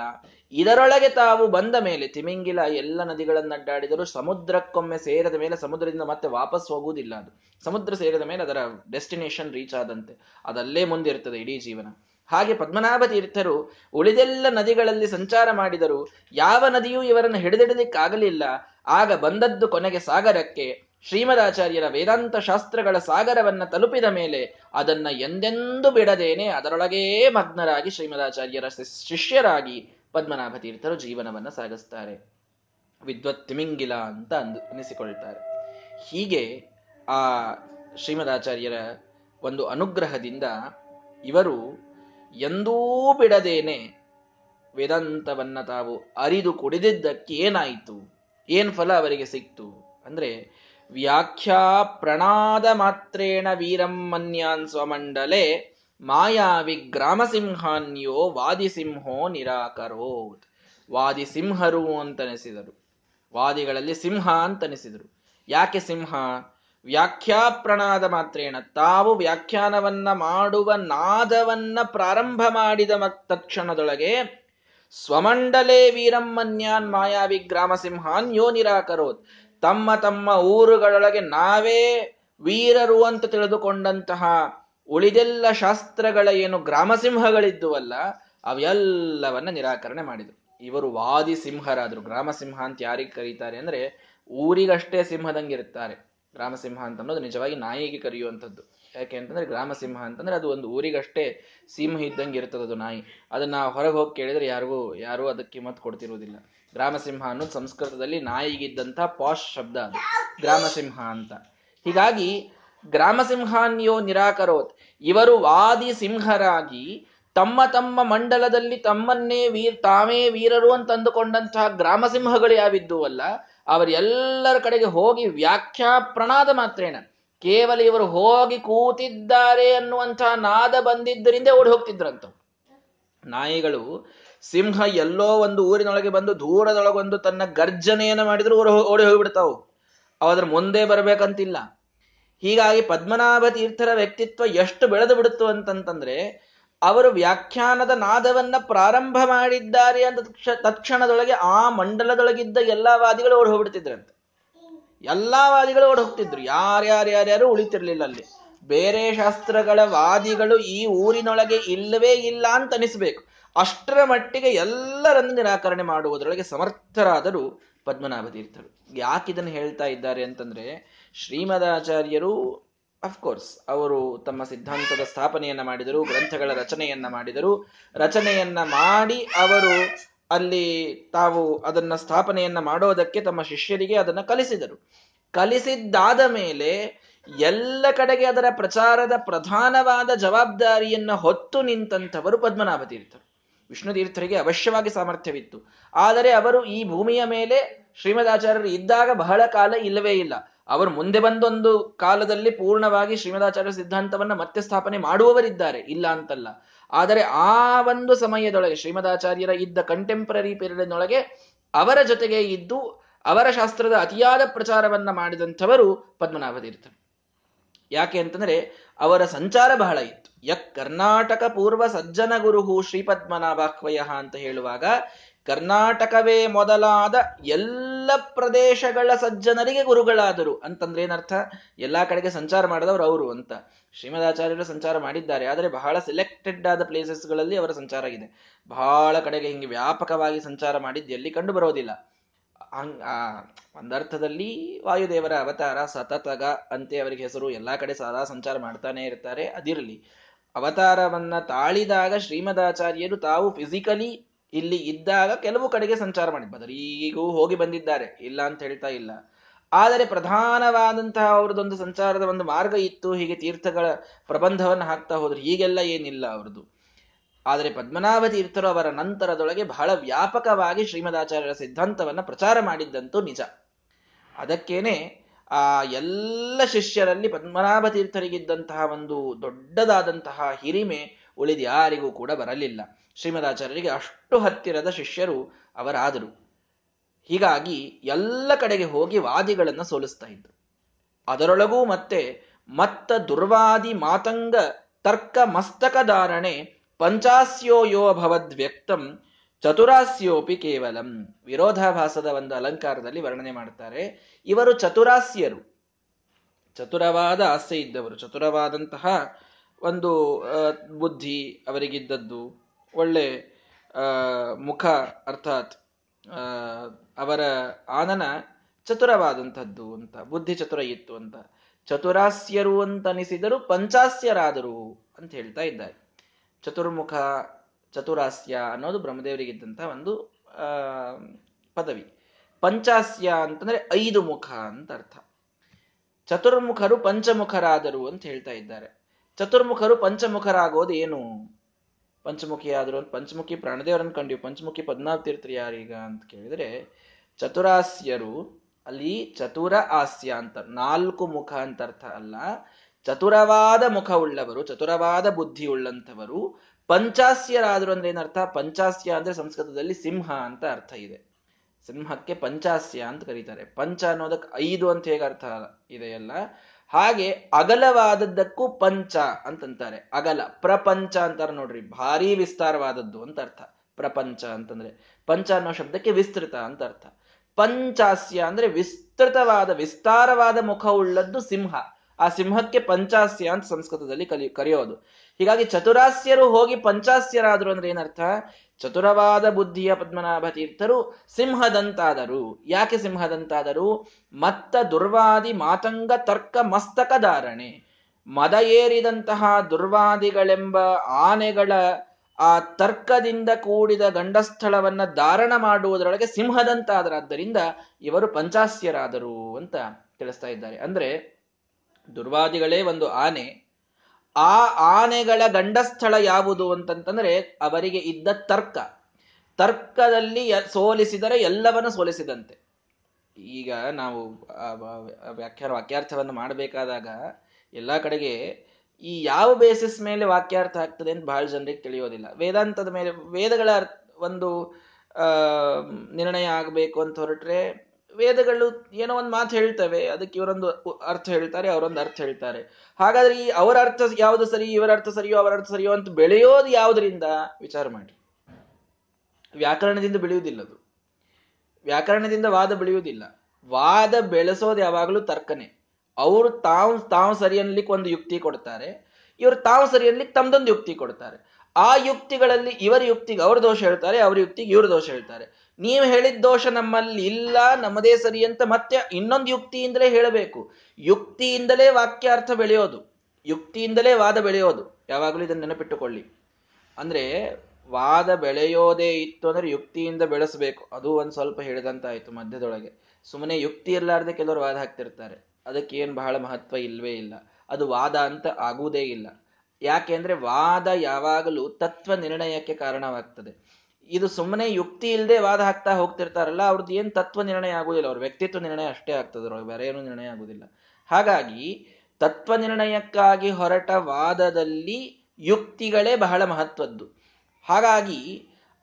Speaker 1: ಇದರೊಳಗೆ ತಾವು ಬಂದ ಮೇಲೆ ತಿಮಿಂಗಿಲ ಎಲ್ಲ ನದಿಗಳನ್ನಡ್ಡಾಡಿದರೂ ಸಮುದ್ರಕ್ಕೊಮ್ಮೆ ಸೇರಿದ ಮೇಲೆ ಸಮುದ್ರದಿಂದ ಮತ್ತೆ ವಾಪಸ್ ಹೋಗುವುದಿಲ್ಲ ಅದು. ಸಮುದ್ರ ಸೇರಿದ ಮೇಲೆ ಅದರ ಡೆಸ್ಟಿನೇಷನ್ ರೀಚ್ ಆದಂತೆ. ಅದಲ್ಲೇ ಮುಂದಿರ್ತದೆ ಇಡೀ ಜೀವನ. ಹಾಗೆ ಪದ್ಮನಾಭ ತೀರ್ಥರು ಉಳಿದೆಲ್ಲ ನದಿಗಳಲ್ಲಿ ಸಂಚಾರ ಮಾಡಿದರು ಯಾವ ನದಿಯೂ ಇವರನ್ನು ಹಿಡಿದಿಡಲಿಕ್ಕಾಗಲಿಲ್ಲ. ಆಗ ಬಂದದ್ದು ಕೊನೆಗೆ ಸಾಗರಕ್ಕೆ. ಶ್ರೀಮದಾಚಾರ್ಯರ ವೇದಾಂತ ಶಾಸ್ತ್ರಗಳ ಸಾಗರವನ್ನ ತಲುಪಿದ ಮೇಲೆ ಅದನ್ನ ಎಂದೆಂದು ಬಿಡದೇನೆ ಅದರೊಳಗೇ ಮಗ್ನರಾಗಿ ಶ್ರೀಮದಾಚಾರ್ಯರ ಶಿಷ್ಯರಾಗಿ ಪದ್ಮನಾಭ ತೀರ್ಥರು ಜೀವನವನ್ನ ಸಾಗಿಸ್ತಾರೆ. ವಿದ್ವತ್ ತಿಮಿಂಗಿಲ ಅಂತ ಅಂದು ಅನಿಸಿಕೊಳ್ತಾರೆ ಹೀಗೆ ಆ ಶ್ರೀಮದಾಚಾರ್ಯರ ಒಂದು ಅನುಗ್ರಹದಿಂದ ಇವರು ಎಂದೂ ಬಿಡದೇನೆ ವೇದಾಂತವನ್ನ ತಾವು ಅರಿದು ಕುಡಿದಿದ್ದಕ್ಕೆ ಏನಾಯಿತು? ಏನ್ ಫಲ ಅವರಿಗೆ ಸಿಕ್ತು? ಅಂದ್ರೆ ವ್ಯಾಖ್ಯಾ ಪ್ರಣಾದ ಮಾತ್ರೇಣ ವೀರಂ ಮನ್ಯಾನ್ ಸ್ವಮಂಡಲೆ ಮಾಯಾವಿ ಗ್ರಾಮಸಿಂಹಾನ್ಯೋ ವಾದಿಸಿಂಹೋ ನಿರಾಕರೋತ್. ವಾದಿಸಿಂಹರು ಅಂತನಿಸಿದರು. ವಾದಿಗಳಲ್ಲಿ ಸಿಂಹ ಅಂತನಿಸಿದರು. ಯಾಕೆ ಸಿಂಹ? ವ್ಯಾಖ್ಯಾ ಪ್ರಣಾದ ಮಾತ್ರೇಣ, ತಾವು ವ್ಯಾಖ್ಯಾನವನ್ನ ಮಾಡುವ ನಾದವನ್ನ ಪ್ರಾರಂಭ ಮಾಡಿದ ತಕ್ಷಣದೊಳಗೆ ಸ್ವಮಂಡಲೇ ವೀರಮ್ಮನ್ಯಾನ್ ಮಾಯಾವಿ ಗ್ರಾಮ ಸಿಂಹಾನ್ ಯೋ ನಿರಾಕರೋತ್. ತಮ್ಮ ತಮ್ಮ ಊರುಗಳೊಳಗೆ ನಾವೇ ವೀರರು ಅಂತ ತಿಳಿದುಕೊಂಡಂತಹ ಉಳಿದೆಲ್ಲ ಶಾಸ್ತ್ರಗಳ ಏನು ಗ್ರಾಮಸಿಂಹಗಳಿದ್ದುವಲ್ಲ, ಅವೆಲ್ಲವನ್ನ ನಿರಾಕರಣೆ ಮಾಡಿದರು. ಇವರು ವಾದಿ ಸಿಂಹರಾದ್ರು. ಗ್ರಾಮಸಿಂಹ ಅಂತ ಯಾರಿಗೆ ಕರೀತಾರೆ ಅಂದ್ರೆ, ಊರಿಗಷ್ಟೇ ಸಿಂಹದಂಗಿರುತ್ತಾರೆ ಗ್ರಾಮಸಿಂಹ ಅಂತ ಅನ್ನೋದು ನಿಜವಾಗಿ ನಾಯಿಗೆ ಕರೆಯುವಂಥದ್ದು. ಯಾಕೆ ಅಂತಂದ್ರೆ, ಗ್ರಾಮಸಿಂಹ ಅಂತಂದ್ರೆ ಅದು ಒಂದು ಊರಿಗಷ್ಟೇ ಸಿಂಹ ಇದ್ದಂಗೆ ಇರ್ತದೆ ಅದು ನಾಯಿ. ಅದನ್ನ ಹೊರಗೆ ಹೋಗಿ ಕೇಳಿದ್ರೆ ಯಾರಿಗೂ, ಯಾರು ಅದಕ್ಕೆ ಮತ್ ಕೊಡ್ತಿರುವುದಿಲ್ಲ. ಗ್ರಾಮಸಿಂಹ ಅನ್ನೋದು ಸಂಸ್ಕೃತದಲ್ಲಿ ನಾಯಿಗಿದ್ದಂಥ ಪಾಶ್ ಶಬ್ದ ಅದು. ಗ್ರಾಮಸಿಂಹ ಅಂತ. ಹೀಗಾಗಿ, ಗ್ರಾಮಸಿಂಹಾನ್ಯೋ ನಿರಾಕರೋತ್. ಇವರು ವಾದಿ ಸಿಂಹರಾಗಿ ತಮ್ಮ ತಮ್ಮ ಮಂಡಲದಲ್ಲಿ ತಮ್ಮನ್ನೇ ವೀರ್ ತಾವೇ ವೀರರು ಅಂತ ಅಂದುಕೊಂಡಂತಹ ಯಾವಿದ್ದು ಅಲ್ಲ ಅವರೆಲ್ಲರ ಕಡೆಗೆ ಹೋಗಿ ವ್ಯಾಖ್ಯಾ ಪ್ರಣಾದ ಮಾತ್ರೇನ. ಕೇವಲ ಇವರು ಹೋಗಿ ಕೂತಿದ್ದಾರೆ ಅನ್ನುವಂತಹ ನಾದ ಬಂದಿದ್ದರಿಂದ ಓಡಿ ಹೋಗ್ತಿದ್ರಂತ ನಾಯಿಗಳು ಸಿಂಹ ಎಲ್ಲೋ ಒಂದು ಊರಿನೊಳಗೆ ಬಂದು ದೂರದೊಳಗೊಂದು ತನ್ನ ಗರ್ಜನೆಯನ್ನು ಮಾಡಿದ್ರು ಓಡಿ ಹೋಗ್ಬಿಡ್ತಾವು. ಅದ್ರ ಮುಂದೆ ಬರ್ಬೇಕಂತಿಲ್ಲ. ಹೀಗಾಗಿ ಪದ್ಮನಾಭ ತೀರ್ಥರ ವ್ಯಕ್ತಿತ್ವ ಎಷ್ಟು ಬೆಳೆದು ಬಿಡುತ್ತು ಅಂತಂತಂದ್ರೆ, ಅವರು ವ್ಯಾಖ್ಯಾನದ ನಾದವನ್ನ ಪ್ರಾರಂಭ ಮಾಡಿದ್ದಾರೆ ಅಂತ ತಕ್ಷಣದೊಳಗೆ ಆ ಮಂಡಲದೊಳಗಿದ್ದ ಎಲ್ಲಾ ವಾದಿಗಳು ಓಡ್ ಹೋಗ್ಬಿಡ್ತಿದ್ರಂತೆ. ಎಲ್ಲಾ ವಾದಿಗಳು ಓಡ್ ಹೋಗ್ತಿದ್ರು. ಯಾರ್ಯಾರು ಯಾರ್ಯಾರು ಉಳಿತಿರ್ಲಿಲ್ಲ ಅಲ್ಲಿ. ಬೇರೆ ಶಾಸ್ತ್ರಗಳ ವಾದಿಗಳು ಈ ಊರಿನೊಳಗೆ ಇಲ್ಲವೇ ಇಲ್ಲ ಅಂತ ಅನಿಸ್ಬೇಕು. ಅಷ್ಟರ ಮಟ್ಟಿಗೆ ಎಲ್ಲರನ್ನು ನಿರಾಕರಣೆ ಮಾಡುವುದರೊಳಗೆ ಸಮರ್ಥರಾದರು ಪದ್ಮನಾಭ ತೀರ್ಥರು ಯಾಕಿದನ್ನು ಹೇಳ್ತಾ ಇದ್ದಾರೆ ಅಂತಂದ್ರೆ ಶ್ರೀಮದಾಚಾರ್ಯರು ಅಫ್ಕೋರ್ಸ್ ಅವರು ತಮ್ಮ ಸಿದ್ಧಾಂತದ ಸ್ಥಾಪನೆಯನ್ನ ಮಾಡಿದರು, ಗ್ರಂಥಗಳ ರಚನೆಯನ್ನ ಮಾಡಿದರು. ರಚನೆಯನ್ನ ಮಾಡಿ ಅವರು ಅಲ್ಲಿ ತಾವು ಅದನ್ನ ಸ್ಥಾಪನೆಯನ್ನ ಮಾಡೋದಕ್ಕೆ ತಮ್ಮ ಶಿಷ್ಯರಿಗೆ ಅದನ್ನ ಕಲಿಸಿದರು. ಕಲಿಸಿದ್ದಾದ ಮೇಲೆ ಎಲ್ಲ ಕಡೆಗೆ ಅದರ ಪ್ರಚಾರದ ಪ್ರಧಾನವಾದ ಜವಾಬ್ದಾರಿಯನ್ನ ಹೊತ್ತು ನಿಂತಂಥವರು ಪದ್ಮನಾಭ ತೀರ್ಥರು ವಿಷ್ಣು ತೀರ್ಥರಿಗೆ ಅವಶ್ಯವಾಗಿ ಸಾಮರ್ಥ್ಯವಿತ್ತು. ಆದರೆ ಅವರು ಈ ಭೂಮಿಯ ಮೇಲೆ ಶ್ರೀಮದಾಚಾರ್ಯರು ಇದ್ದಾಗ ಬಹಳ ಕಾಲ ಇಲ್ಲವೇ ಇಲ್ಲ. ಅವರು ಮುಂದೆ ಬಂದೊಂದು ಕಾಲದಲ್ಲಿ ಪೂರ್ಣವಾಗಿ ಶ್ರೀಮದಾಚಾರ್ಯ ಸಿದ್ಧಾಂತವನ್ನ ಮತ್ತೆ ಸ್ಥಾಪನೆ ಮಾಡುವವರಿದ್ದಾರೆ. ಇಲ್ಲ ಅಂತಲ್ಲ. ಆದರೆ ಆ ಒಂದು ಸಮಯದೊಳಗೆ ಶ್ರೀಮದಾಚಾರ್ಯರ ಇದ್ದ ಕಂಟೆಂಪರರಿ ಪೀರಿಯಡ್ನೊಳಗೆ ಅವರ ಜೊತೆಗೆ ಇದ್ದು ಅವರ ಶಾಸ್ತ್ರದ ಅತಿಯಾದ ಪ್ರಚಾರವನ್ನ ಮಾಡಿದಂಥವರು ಪದ್ಮನಾಭ ತೀರ್ಥರು ಯಾಕೆ ಅಂತಂದ್ರೆ ಅವರ ಸಂಚಾರ ಬಹಳ ಇತ್ತು. ಯಕ್ ಕರ್ನಾಟಕ ಪೂರ್ವ ಸಜ್ಜನ ಗುರುಹು ಶ್ರೀಪದ್ಮನಾಭಾಕ್ವಯ ಅಂತ ಹೇಳುವಾಗ ಕರ್ನಾಟಕವೇ ಮೊದಲಾದ ಎಲ್ಲ ಪ್ರದೇಶಗಳ ಸಜ್ಜನರಿಗೆ ಗುರುಗಳಾದರು. ಅಂತಂದ್ರೆ ಏನರ್ಥ? ಎಲ್ಲಾ ಕಡೆಗೆ ಸಂಚಾರ ಮಾಡಿದವರು ಅವರು ಅಂತ. ಶ್ರೀಮದಾಚಾರ್ಯರು ಸಂಚಾರ ಮಾಡಿದ್ದಾರೆ. ಆದರೆ ಬಹಳ ಸೆಲೆಕ್ಟೆಡ್ ಆದ ಪ್ಲೇಸಸ್ಗಳಲ್ಲಿ ಅವರ ಸಂಚಾರ ಆಗಿದೆ. ಬಹಳ ಕಡೆಗೆ ಹಿಂಗೆ ವ್ಯಾಪಕವಾಗಿ ಸಂಚಾರ ಮಾಡಿದ್ದು ಎಲ್ಲಿ ಕಂಡು ಬರೋದಿಲ್ಲ. ಒಂದರ್ಥದಲ್ಲಿ ವಾಯುದೇವರ ಅವತಾರ ಸತತಗ ಅಂತೆ ಅವರಿಗೆ ಹೆಸರು. ಎಲ್ಲಾ ಕಡೆ ಸದಾ ಸಂಚಾರ ಮಾಡ್ತಾನೆ ಇರ್ತಾರೆ. ಅದಿರಲಿ. ಅವತಾರವನ್ನ ತಾಳಿದಾಗ ಶ್ರೀಮದಾಚಾರ್ಯರು ತಾವು ಫಿಸಿಕಲಿ ಇಲ್ಲಿ ಇದ್ದಾಗ ಕೆಲವು ಕಡೆಗೆ ಸಂಚಾರ ಮಾಡಿದ್ದಾರೆ. ಈಗೂ ಹೋಗಿ ಬಂದಿದ್ದಾರೆ. ಇಲ್ಲ ಅಂತ ಹೇಳ್ತಾ ಇಲ್ಲ. ಆದರೆ ಪ್ರಧಾನವಾದಂತಹ ಅವ್ರದ್ದೊಂದು ಸಂಚಾರದ ಒಂದು ಮಾರ್ಗ ಇತ್ತು. ಹೀಗೆ ತೀರ್ಥಗಳ ಪ್ರಬಂಧವನ್ನು ಹಾಕ್ತಾ ಹೋದ್ರು. ಹೀಗೆಲ್ಲ ಏನಿಲ್ಲ ಅವ್ರದ್ದು. ಆದರೆ ಪದ್ಮನಾಭ ತೀರ್ಥರು ಅವರ ನಂತರದೊಳಗೆ ಬಹಳ ವ್ಯಾಪಕವಾಗಿ ಶ್ರೀಮದಾಚಾರ್ಯರ ಸಿದ್ಧಾಂತವನ್ನು ಪ್ರಚಾರ ಮಾಡಿದ್ದಂತೂ ನಿಜ. ಅದಕ್ಕೇನೆ ಆ ಎಲ್ಲ ಶಿಷ್ಯರಲ್ಲಿ ಪದ್ಮನಾಭ ತೀರ್ಥರಿಗಿದ್ದಂತಹ ಒಂದು ದೊಡ್ಡದಾದಂತಹ ಹಿರಿಮೆ ಉಳಿದ ಯಾರಿಗೂ ಕೂಡ ಬರಲಿಲ್ಲ. ಶ್ರೀಮದಾಚಾರ್ಯರಿಗೆ ಅಷ್ಟು ಹತ್ತಿರದ ಶಿಷ್ಯರು ಅವರಾದರು. ಹೀಗಾಗಿ ಎಲ್ಲ ಕಡೆಗೆ ಹೋಗಿ ವಾದಿಗಳನ್ನು ಸೋಲಿಸ್ತಾ ಇದ್ರು ಅದರೊಳಗೂ ಮತ್ತೆ ಮತ್ತ ದುರ್ವಾದಿ ಮಾತಂಗ ತರ್ಕ ಮಸ್ತಕ ಧಾರಣೆ ಪಂಚಾಸ್ಯೋ ಯೋ ವ್ಯಕ್ತಂ ಚತುರಾಸ್ಯೋಪಿ ಕೇವಲಂ. ವಿರೋಧಾಭಾಸದ ಒಂದು ಅಲಂಕಾರದಲ್ಲಿ ವರ್ಣನೆ ಮಾಡ್ತಾರೆ. ಇವರು ಚತುರಾಸ್ಯರು. ಚತುರವಾದ ಆಸೆ ಇದ್ದವರು. ಚತುರವಾದಂತಹ ಒಂದು ಬುದ್ಧಿ ಅವರಿಗಿದ್ದದ್ದು. ಒಳ್ಳೆ ಮುಖ ಅರ್ಥಾತ್ ಅವರ ಆನನ ಚತುರವಾದಂಥದ್ದು ಅಂತ, ಬುದ್ಧಿ ಚತುರ ಇತ್ತು ಅಂತ. ಚತುರಾಸ್ಯರು ಅಂತ ಅನಿಸಿದರು ಪಂಚಾಸ್ಯರಾದರು ಅಂತ ಹೇಳ್ತಾ ಇದ್ದಾರೆ. ಚತುರ್ಮುಖ, ಚತುರಾಸ್ಯ ಅನ್ನೋದು ಬ್ರಹ್ಮದೇವರಿಗಿದ್ದಂಥ ಒಂದು ಪದವಿ. ಪಂಚಾಸ್ಯ ಅಂತಂದ್ರೆ ಐದು ಮುಖ ಅಂತ ಅರ್ಥ. ಚತುರ್ಮುಖರು ಪಂಚಮುಖರಾದರು ಅಂತ ಹೇಳ್ತಾ ಇದ್ದಾರೆ. ಚತುರ್ಮುಖರು ಪಂಚಮುಖರಾಗೋದು ಏನು ಪಂಚಮುಖಿ ಆದರು ಪಂಚಮುಖಿ ಪ್ರಾಣದೇವರನ್ನು ಕಂಡಿವಿ ಪಂಚಮುಖಿ ಪದ್ನಾಭ ತೀರ್ಥರು ಯಾರೀಗ ಅಂತ ಕೇಳಿದ್ರೆ, ಚತುರಾಸ್ಯರು ಅಲ್ಲಿ ಚತುರ ಆಸ್ಯ ಅಂತ, ನಾಲ್ಕು ಮುಖ ಅಂತ ಅರ್ಥ ಅಲ್ಲ. ಚತುರವಾದ ಮುಖ ಉಳ್ಳವರು, ಚತುರವಾದ ಬುದ್ಧಿ ಉಳ್ಳಂಥವರು, ಪಂಚಾಸ್ಯರಾದರು ಅಂದ್ರೆ ಏನರ್ಥ? ಪಂಚಾಸ್ಯ ಅಂದ್ರೆ ಸಂಸ್ಕೃತದಲ್ಲಿ ಸಿಂಹ ಅಂತ ಅರ್ಥ ಇದೆ. ಸಿಂಹಕ್ಕೆ ಪಂಚಾಸ್ಯ ಅಂತ ಕರೀತಾರೆ. ಪಂಚ ಅನ್ನೋದಕ್ಕೆ ಐದು ಅಂತ ಹೇಗೆ ಅರ್ಥ ಇದೆಯಲ್ಲ ಹಾಗೆ ಅಗಲವಾದದ್ದಕ್ಕೂ ಪಂಚ ಅಂತಂತಾರೆ. ಅಗಲ, ಪ್ರಪಂಚ ಅಂತಾರೆ ನೋಡ್ರಿ. ಭಾರಿ ವಿಸ್ತಾರವಾದದ್ದು ಅಂತ ಅರ್ಥ. ಪ್ರಪಂಚ ಅಂತಂದ್ರೆ ಪಂಚ ಅನ್ನೋ ಶಬ್ದಕ್ಕೆ ವಿಸ್ತೃತ ಅಂತ ಅರ್ಥ. ಪಂಚಾಸ್ಯ ಅಂದ್ರೆ ವಿಸ್ತೃತವಾದ, ವಿಸ್ತಾರವಾದ ಮುಖವುಳ್ಳದ್ದು ಸಿಂಹ. ಆ ಸಿಂಹಕ್ಕೆ ಪಂಚಾಸ್ಯ ಅಂತ ಸಂಸ್ಕೃತದಲ್ಲಿ ಕಲಿ, ಕರೆಯೋದು. ಹೀಗಾಗಿ ಚತುರಾಸ್ಯರು ಹೋಗಿ ಪಂಚಾಸ್ಯರಾದ್ರು ಅಂದ್ರೆ ಏನರ್ಥ? ಚತುರವಾದ ಬುದ್ಧಿಯ ಪದ್ಮನಾಭ ತೀರ್ಥರು ಸಿಂಹದಂತಾದರು. ಯಾಕೆ ಸಿಂಹದಂತಾದರು? ಮತ್ತ ದುರ್ವಾದಿ ಮಾತಂಗ ತರ್ಕ ಮಸ್ತಕ ಧಾರಣೆ. ಮದ ಏರಿದಂತಹ ದುರ್ವಾದಿಗಳೆಂಬ ಆನೆಗಳ ಆ ತರ್ಕದಿಂದ ಕೂಡಿದ ಗಂಡಸ್ಥಳವನ್ನ ಧಾರಣ ಮಾಡುವುದರೊಳಗೆ ಸಿಂಹದಂತಾದರಾದ್ದರಿಂದ ಇವರು ಪಂಚಾಸ್ಯರಾದರು ಅಂತ ತಿಳಿಸ್ತಾ ಇದ್ದಾರೆ. ಅಂದ್ರೆ ದುರ್ವಾದಿಗಳೇ ಒಂದು ಆನೆ. ಆ ಆನೆಗಳ ಗಂಡಸ್ಥಳ ಯಾವುದು ಅಂತಂತಂದ್ರೆ ಅವರಿಗೆ ಇದ್ದ ತರ್ಕ. ತರ್ಕದಲ್ಲಿ ಸೋಲಿಸಿದರೆ ಎಲ್ಲವನ್ನು ಸೋಲಿಸಿದಂತೆ. ಈಗ ನಾವು ವ್ಯಾಖ್ಯಾನ ವಾಕ್ಯಾರ್ಥವನ್ನು ಮಾಡಬೇಕಾದಾಗ ಎಲ್ಲ ಕಡೆಗೆ ಈ ಯಾವ ಬೇಸಿಸ್ ಮೇಲೆ ವಾಕ್ಯಾರ್ಥ ಆಗ್ತದೆ ಅಂತ ಬಹಳ ಜನರಿಗೆ ತಿಳಿಯೋದಿಲ್ಲ. ವೇದಾಂತದ ಮೇಲೆ, ವೇದಗಳ ಒಂದು ನಿರ್ಣಯ ಆಗಬೇಕು ಅಂತ ಹೊರಟ್ರೆ ವೇದಗಳು ಏನೋ ಒಂದು ಮಾತು ಹೇಳ್ತವೆ, ಅದಕ್ಕೆ ಇವರೊಂದು ಅರ್ಥ ಹೇಳ್ತಾರೆ, ಅವರೊಂದು ಅರ್ಥ ಹೇಳ್ತಾರೆ. ಹಾಗಾದ್ರೆ ಈ ಅವರ ಅರ್ಥ ಯಾವುದು ಸರಿ, ಇವರ ಅರ್ಥ ಸರಿಯೋ, ಅವರ ಅರ್ಥ ಸರಿಯೋ ಅಂತ ಬೆಳೆಯೋದು ಯಾವುದರಿಂದ? ವಿಚಾರ ಮಾಡಿ. ವ್ಯಾಕರಣದಿಂದ ಬೆಳೆಯುವುದಿಲ್ಲ ಅದು. ವ್ಯಾಕರಣದಿಂದ ವಾದ ಬೆಳೆಯುವುದಿಲ್ಲ. ವಾದ ಬೆಳೆಸೋದು ಯಾವಾಗಲೂ ತರ್ಕನೆ. ಅವರು ತಾವು ತಾವು ಸರಿ ಅನ್ಲಿಕ್ಕೆ ಒಂದು ಯುಕ್ತಿ ಕೊಡ್ತಾರೆ. ಇವರು ತಾವು ಸರಿ ಅನ್ಲಿಕ್ಕೆ ತಮ್ದೊಂದು ಯುಕ್ತಿ ಕೊಡ್ತಾರೆ. ಆ ಯುಕ್ತಿಗಳಲ್ಲಿ ಇವರ ಯುಕ್ತಿಗೆ ಅವ್ರ ದೋಷ ಹೇಳ್ತಾರೆ, ಅವ್ರ ಯುಕ್ತಿಗೆ ಇವ್ರ ದೋಷ ಹೇಳ್ತಾರೆ. ನೀವು ಹೇಳಿದ ದೋಷ ನಮ್ಮಲ್ಲಿ ಇಲ್ಲ, ನಮ್ಮದೇ ಸರಿ ಅಂತ ಮತ್ತೆ ಇನ್ನೊಂದು ಯುಕ್ತಿಯಿಂದಲೇ ಹೇಳಬೇಕು. ಯುಕ್ತಿಯಿಂದಲೇ ವಾಕ್ಯಾರ್ಥ ಬೆಳೆಯೋದು. ಯುಕ್ತಿಯಿಂದಲೇ ವಾದ ಬೆಳೆಯೋದು. ಯಾವಾಗಲೂ ಇದನ್ನು ನೆನಪಿಟ್ಟುಕೊಳ್ಳಿ. ಅಂದ್ರೆ ವಾದ ಬೆಳೆಯೋದೇ ಇತ್ತು ಅಂದ್ರೆ ಯುಕ್ತಿಯಿಂದ ಬೆಳೆಸಬೇಕು. ಅದು ಒಂದು ಸ್ವಲ್ಪ ಹೇಳಿದಂತಾಯ್ತು ಮಧ್ಯದೊಳಗೆ. ಸುಮ್ಮನೆ ಯುಕ್ತಿ ಇರಲಾರ್ದೆ ಕೆಲವರು ವಾದ ಹಾಕ್ತಿರ್ತಾರೆ. ಅದಕ್ಕೆ ಏನು ಬಹಳ ಮಹತ್ವ ಇಲ್ಲವೇ ಇಲ್ಲ. ಅದು ವಾದ ಅಂತ ಆಗುವುದೇ ಇಲ್ಲ. ಯಾಕೆಂದ್ರೆ ವಾದ ಯಾವಾಗಲೂ ತತ್ವ ನಿರ್ಣಯಕ್ಕೆ ಕಾರಣವಾಗ್ತದೆ. ಇದು ಸುಮ್ಮನೆ ಯುಕ್ತಿ ಇಲ್ಲದೆ ವಾದ ಹಾಕ್ತಾ ಹೋಗ್ತಿರ್ತಾರಲ್ಲ, ಅವ್ರದ್ದು ಏನು ತತ್ವ ನಿರ್ಣಯ ಆಗುದಿಲ್ಲ, ಅವ್ರ ವ್ಯಕ್ತಿತ್ವ ನಿರ್ಣಯ ಅಷ್ಟೇ ಆಗ್ತದೆ ಬೇರೆ ಏನು ನಿರ್ಣಯ ಆಗುದಿಲ್ಲ. ಹಾಗಾಗಿ ತತ್ವ ನಿರ್ಣಯಕ್ಕಾಗಿ ಹೊರಟ ವಾದದಲ್ಲಿ ಯುಕ್ತಿಗಳೇ ಬಹಳ ಮಹತ್ವದ್ದು. ಹಾಗಾಗಿ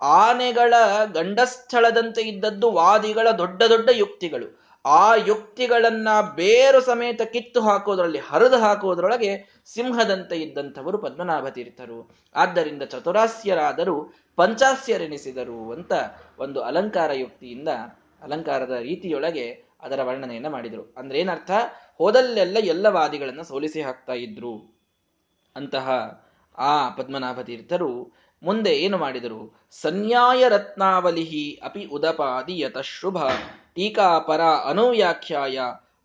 Speaker 1: ಆನೆಗಳ ಗಂಡಸ್ಥಳದಂತೆ ಇದ್ದದ್ದು ವಾದಿಗಳ ದೊಡ್ಡ ದೊಡ್ಡ ಯುಕ್ತಿಗಳು. ಆ ಯುಕ್ತಿಗಳನ್ನ ಬೇರು ಸಮೇತ ಕಿತ್ತು ಹಾಕೋದ್ರಲ್ಲಿ ಹರಿದು ಹಾಕುವುದರೊಳಗೆ ಸಿಂಹದಂತೆ ಇದ್ದಂಥವರು ಪದ್ಮನಾಭ ತೀರ್ಥರು ಆದ್ದರಿಂದ ಚತುರಾಸ್ಯರಾದರೂ ಪಂಚಾಸ್ಯರೆನಿಸಿದರು ಅಂತ ಒಂದು ಅಲಂಕಾರ ಯುಕ್ತಿಯಿಂದ, ಅಲಂಕಾರದ ರೀತಿಯೊಳಗೆ ಅದರ ವರ್ಣನೆಯನ್ನ ಮಾಡಿದರು. ಅಂದ್ರೆ ಏನರ್ಥ? ಹೋದಲ್ಲೆಲ್ಲ ಎಲ್ಲ ವಾದಿಗಳನ್ನ ಸೋಲಿಸಿ ಹಾಕ್ತಾ ಇದ್ರು. ಅಂತಹ ಆ ಪದ್ಮನಾಭ ತೀರ್ಥರು ಮುಂದೆ ಏನು ಮಾಡಿದರು? ಸನ್ಯಾಯ ರತ್ನಾವಲಿಹಿ ಅಪಿ ಉದಪಾದಿ ಶುಭ ಟೀಕಾಪರ ಅನುವ್ಯಾಖ್ಯಾಯ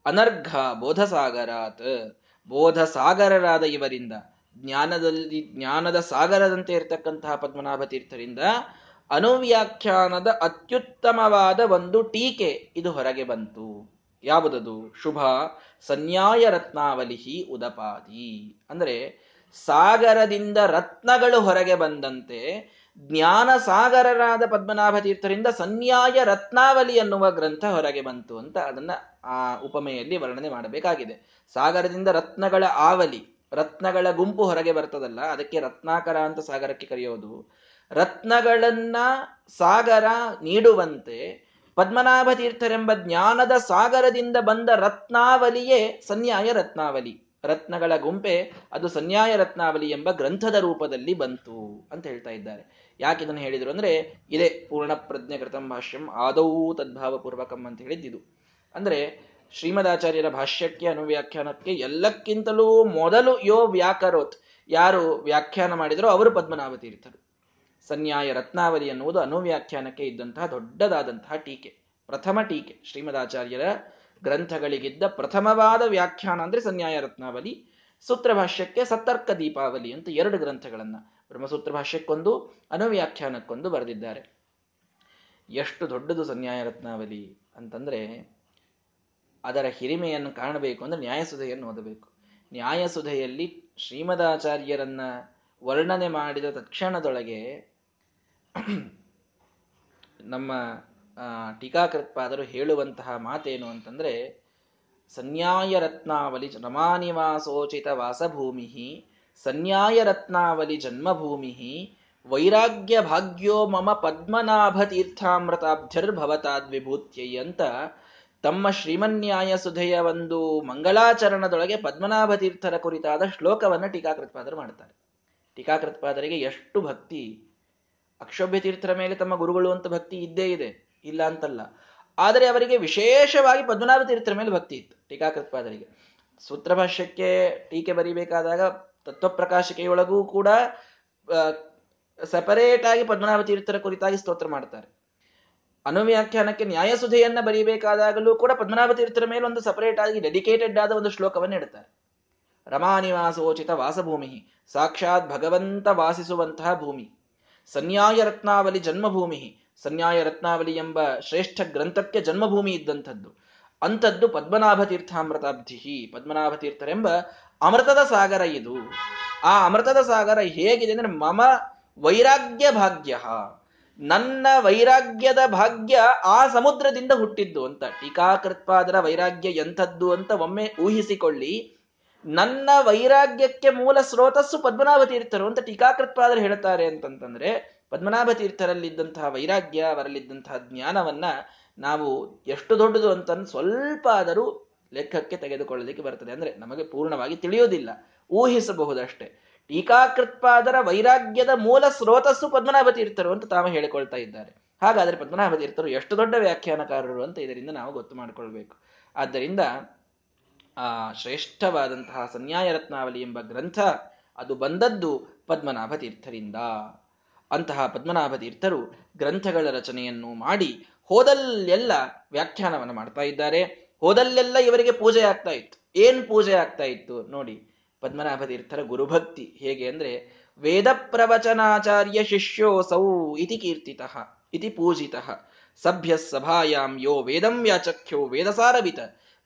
Speaker 1: ಅನರ್ಘ ಬೋಧಸಾಗರಾತ್. ಬೋಧಸಾಗರರಾದ ಇವರಿಂದ ಜ್ಞಾನದಲ್ಲಿ, ಜ್ಞಾನದ ಸಾಗರದಂತೆ ಇರತಕ್ಕಂತಹ ಪದ್ಮನಾಭ ತೀರ್ಥರಿಂದ ಅನುವ್ಯಾಖ್ಯಾನದ ಅತ್ಯುತ್ತಮವಾದ ಒಂದು ಟೀಕೆ ಇದು ಹೊರಗೆ ಬಂತು. ಯಾವುದದು? ಶುಭ ಸನ್ಯಾಯ ರತ್ನಾವಲಿಹಿ ಉದಪಾದಿ. ಅಂದರೆ ಸಾಗರದಿಂದ ರತ್ನಗಳು ಹೊರಗೆ ಬಂದಂತೆ ಜ್ಞಾನ ಸಾಗರರಾದ ಪದ್ಮನಾಭ ತೀರ್ಥರಿಂದ ಸನ್ಯಾಯ ರತ್ನಾವಲಿ ಅನ್ನುವ ಗ್ರಂಥ ಹೊರಗೆ ಬಂತು ಅಂತ ಅದನ್ನ ಆ ಉಪಮೆಯಲ್ಲಿ ವರ್ಣನೆ ಮಾಡಬೇಕಾಗಿದೆ. ಸಾಗರದಿಂದ ರತ್ನಗಳ ಆವಲಿ. ರತ್ನಗಳ ಗುಂಪು ಹೊರಗೆ ಬರ್ತದಲ್ಲ, ಅದಕ್ಕೆ ರತ್ನಾಕರ ಅಂತ ಸಾಗರಕ್ಕೆ ಕರೆಯೋದು. ರತ್ನಗಳನ್ನ ಸಾಗರ ನೀಡುವಂತೆ ಪದ್ಮನಾಭ ತೀರ್ಥರೆಂಬ ಜ್ಞಾನದ ಸಾಗರದಿಂದ ಬಂದ ರತ್ನಾವಲಿಯೇ ಸನ್ಯಾಯ ರತ್ನಾವಲಿ. ರತ್ನಗಳ ಗುಂಪೆ ಅದು ಸನ್ಯಾಯ ರತ್ನಾವಲಿ ಎಂಬ ಗ್ರಂಥದ ರೂಪದಲ್ಲಿ ಬಂತು ಅಂತ ಹೇಳ್ತಾ ಇದ್ದಾರೆ. ಯಾಕೆ ಇದನ್ನು ಹೇಳಿದ್ರು ಅಂದ್ರೆ, ಇದೇ ಪೂರ್ಣ ಪ್ರಜ್ಞೆ ಕೃತಂ ಭಾಷ್ಯಂ ಆದೌ ತದ್ಭಾವ ಪೂರ್ವಕಂ ಅಂತ ಹೇಳಿದ್ದಿದು. ಅಂದ್ರೆ ಶ್ರೀಮದಾಚಾರ್ಯರ ಭಾಷ್ಯಕ್ಕೆ ಅನುವ್ಯಾಖ್ಯಾನಕ್ಕೆ ಎಲ್ಲಕ್ಕಿಂತಲೂ ಮೊದಲು ಯೋ ವ್ಯಾಕರೋತ್, ಯಾರು ವ್ಯಾಖ್ಯಾನ ಮಾಡಿದರೋ ಅವರು ಪದ್ಮನಾಭ ತೀರ್ಥರು ಸನ್ಯಾಯ ರತ್ನಾವಲಿ ಅನ್ನುವುದು ಅನುವ್ಯಾಖ್ಯಾನಕ್ಕೆ ಇದ್ದಂತಹ ದೊಡ್ಡದಾದಂತಹ ಟೀಕೆ. ಪ್ರಥಮ ಟೀಕೆ. ಶ್ರೀಮದಾಚಾರ್ಯರ ಗ್ರಂಥಗಳಿಗಿದ್ದ ಪ್ರಥಮವಾದ ವ್ಯಾಖ್ಯಾನ ಅಂದ್ರೆ ಸನ್ಯಾಯ ರತ್ನಾವಲಿ. ಸೂತ್ರ ಭಾಷ್ಯಕ್ಕೆ ಸತರ್ಕ ದೀಪಾವಲಿ ಅಂತ ಎರಡು ಗ್ರಂಥಗಳನ್ನ ಬ್ರಹ್ಮಸೂತ್ರ ಭಾಷ್ಯಕ್ಕೊಂದು, ಅನುವ್ಯಾಖ್ಯಾನಕ್ಕೊಂದು ಬರೆದಿದ್ದಾರೆ. ಎಷ್ಟು ದೊಡ್ಡದು ಸನ್ಯಾಯ ರತ್ನಾವಲಿ ಅಂತಂದ್ರೆ ಅದರ ಹಿರಿಮೆಯನ್ನು ಕಾಣಬೇಕು ಅಂದ್ರೆ ನ್ಯಾಯಸುಧೆಯನ್ನು ಓದಬೇಕು. ನ್ಯಾಯಸುಧೆಯಲ್ಲಿ ಶ್ರೀಮದಾಚಾರ್ಯರನ್ನ ವರ್ಣನೆ ಮಾಡಿದ ತಕ್ಷಣದೊಳಗೆ ನಮ್ಮ ಟೀಕಾಕೃತ್ಪಾದರು ಹೇಳುವಂತಹ ಮಾತೇನು ಅಂತಂದ್ರೆ ಸನ್ಯಾಯ ರತ್ನಾವಲಿ ರಮಾನಿವಾಸೋಚಿತ ವಾಸಭೂಮಿ ಸನ್ಯಾಯ ರತ್ನಾವಲಿ ಜನ್ಮಭೂಮಿ ವೈರಾಗ್ಯ ಭಾಗ್ಯೋ ಮಮ ಪದ್ಮನಾಭ ತೀರ್ಥಾಮೃತಾಬ್ಧಿರ್ಭವತಾದ್ವಿಭೂತ್ಯೈ ಅಂತ ತಮ್ಮ ಶ್ರೀಮನ್ಯಾಯ ಸುಧೆಯ ಒಂದು ಮಂಗಳಾಚರಣದೊಳಗೆ ಪದ್ಮನಾಭ ತೀರ್ಥರ ಕುರಿತಾದ ಶ್ಲೋಕವನ್ನು ಟೀಕಾಕೃತ್ಪಾದರು ಮಾಡ್ತಾರೆ ಟೀಕಾಕೃತ್ಪಾದರಿಗೆ ಎಷ್ಟು ಭಕ್ತಿ. ಅಕ್ಷೋಭ್ಯ ತೀರ್ಥರ ಮೇಲೆ ತಮ್ಮ ಗುರುಗಳು ಅಂತ ಭಕ್ತಿ ಇದ್ದೇ ಇದೆ, ಇಲ್ಲ ಅಂತಲ್ಲ. ಆದರೆ ಅವರಿಗೆ ವಿಶೇಷವಾಗಿ ಪದ್ಮನಾಭ ತೀರ್ಥರ ಮೇಲೆ ಭಕ್ತಿ ಇತ್ತು ಟೀಕಾಕೃತ್ಪಾದರಿಗೆ. ಸೂತ್ರ ಭಾಷ್ಯಕ್ಕೆ ಟೀಕೆ ಬರೀಬೇಕಾದಾಗ ತತ್ವಪ್ರಕಾಶಿಕೆಯೊಳಗೂ ಕೂಡ ಸಪರೇಟ್ ಆಗಿ ಪದ್ಮನಾಭ ತೀರ್ಥರ ಕುರಿತಾಗಿ ಸ್ತೋತ್ರ ಮಾಡ್ತಾರೆ. ಅನುವ್ಯಾಖ್ಯಾನಕ್ಕೆ ನ್ಯಾಯಸುಧೆಯನ್ನ ಬರೀಬೇಕಾದಾಗಲೂ ಕೂಡ ಪದ್ಮನಾಭ ತೀರ್ಥರ ಮೇಲೆ ಒಂದು ಸಪರೇಟ್ ಆಗಿ ಡೆಡಿಕೇಟೆಡ್ ಆದ ಒಂದು ಶ್ಲೋಕವನ್ನು ಇಡ್ತಾರೆ. ರಮಾನಿವಾಸೋಚಿತ ವಾಸಭೂಮಿ, ಸಾಕ್ಷಾತ್ ಭಗವಂತ ವಾಸಿಸುವಂತಹ ಭೂಮಿ. ಸನ್ಯಾಯ ರತ್ನಾವಲಿ ಜನ್ಮಭೂಮಿ, ಸನ್ಯಾಯ ರತ್ನಾವಲಿ ಎಂಬ ಶ್ರೇಷ್ಠ ಗ್ರಂಥಕ್ಕೆ ಜನ್ಮಭೂಮಿ ಇದ್ದಂಥದ್ದು. ಅಂಥದ್ದು ಪದ್ಮನಾಭ ತೀರ್ಥಾಮೃತಾಬ್ಧಿ, ಪದ್ಮನಾಭ ತೀರ್ಥರೆಂಬ ಅಮೃತದ ಸಾಗರ ಇದು. ಆ ಅಮೃತದ ಸಾಗರ ಹೇಗಿದೆ ಅಂದ್ರೆ ಮಮ ವೈರಾಗ್ಯ ಭಾಗ್ಯ. ನನ್ನ ವೈರಾಗ್ಯದ ಭಾಗ್ಯ ಆ ಸಮುದ್ರದಿಂದ ಹುಟ್ಟಿದ್ದು ಅಂತ. ಟೀಕಾಕೃತ್ಪಾದರ ವೈರಾಗ್ಯ ಎಂಥದ್ದು ಅಂತ ಒಮ್ಮೆ ಊಹಿಸಿಕೊಳ್ಳಿ. ನನ್ನ ವೈರಾಗ್ಯಕ್ಕೆ ಮೂಲ ಸ್ರೋತಸ್ಸು ಪದ್ಮನಾಭ ತೀರ್ಥರು ಅಂತ ಟೀಕಾಕೃತ್ಪಾದರು ಹೇಳ್ತಾರೆ ಅಂತಂತಂದ್ರೆ ಪದ್ಮನಾಭ ತೀರ್ಥರಲ್ಲಿದ್ದಂತಹ ವೈರಾಗ್ಯ, ಅವರಲ್ಲಿದ್ದಂತಹ ಜ್ಞಾನವನ್ನ ನಾವು ಎಷ್ಟು ದೊಡ್ಡದು ಅಂತ ಸ್ವಲ್ಪ ಆದರೂ ಲೆಕ್ಕಕ್ಕೆ ತೆಗೆದುಕೊಳ್ಳಲಿಕ್ಕೆ ಬರ್ತದೆ. ಅಂದ್ರೆ ನಮಗೆ ಪೂರ್ಣವಾಗಿ ತಿಳಿಯೋದಿಲ್ಲ. ಊಹಿಸಬಹುದಷ್ಟೇ. ಟೀಕಾಕೃತ್ಪಾದರ ವೈರಾಗ್ಯದ ಮೂಲ ಸ್ರೋತಸ್ಸು ಪದ್ಮನಾಭ ತೀರ್ಥರು ಅಂತ ತಾವು ಹೇಳಿಕೊಳ್ತಾ ಇದ್ದಾರೆ. ಹಾಗಾದರೆ ಪದ್ಮನಾಭ ತೀರ್ಥರು ಎಷ್ಟು ದೊಡ್ಡ ವ್ಯಾಖ್ಯಾನಕಾರರು ಅಂತ ಇದರಿಂದ ನಾವು ಗೊತ್ತು ಮಾಡಿಕೊಳ್ಬೇಕು. ಆದ್ದರಿಂದ, ಆ, ಶ್ರೇಷ್ಠವಾದಂತಹ ಸನ್ಯಾಯ ರತ್ನಾವಲಿ ಎಂಬ ಗ್ರಂಥ ಅದು ಬಂದದ್ದು ಪದ್ಮನಾಭ ತೀರ್ಥರಿಂದ ಅಂತಹ ಪದ್ಮನಾಭ ತೀರ್ಥರು ಗ್ರಂಥಗಳ ರಚನೆಯನ್ನು ಮಾಡಿ ಹೋದಲ್ಲೆಲ್ಲ ವ್ಯಾಖ್ಯಾನವನ್ನು ಮಾಡ್ತಾ ಇದ್ದಾರೆ. ಹೋದಲ್ಲೆಲ್ಲ ಇವರಿಗೆ ಪೂಜೆ ಆಗ್ತಾ ಇತ್ತು. ಏನ್ ಪೂಜೆ ಆಗ್ತಾ ಇತ್ತು ನೋಡಿ. ಪದ್ಮನಾಭ ತೀರ್ಥರ ಗುರುಭಕ್ತಿ. ಹೇಗೆ ಅಂದ್ರೆ ವೇದ ಪ್ರವಚನಾಚಾರ್ಯ ಶಿಷ್ಯೋಸೌ ಇತಿ ಕೀರ್ತಿತ, ಇತಿ ಪೂಜಿತ. ಸಭ್ಯ ಸಭಾಯಾಂ ಯೋ ವೇದಂ ವ್ಯಾಚಖ್ಯೋ ವೇದಸಾರವಿತ.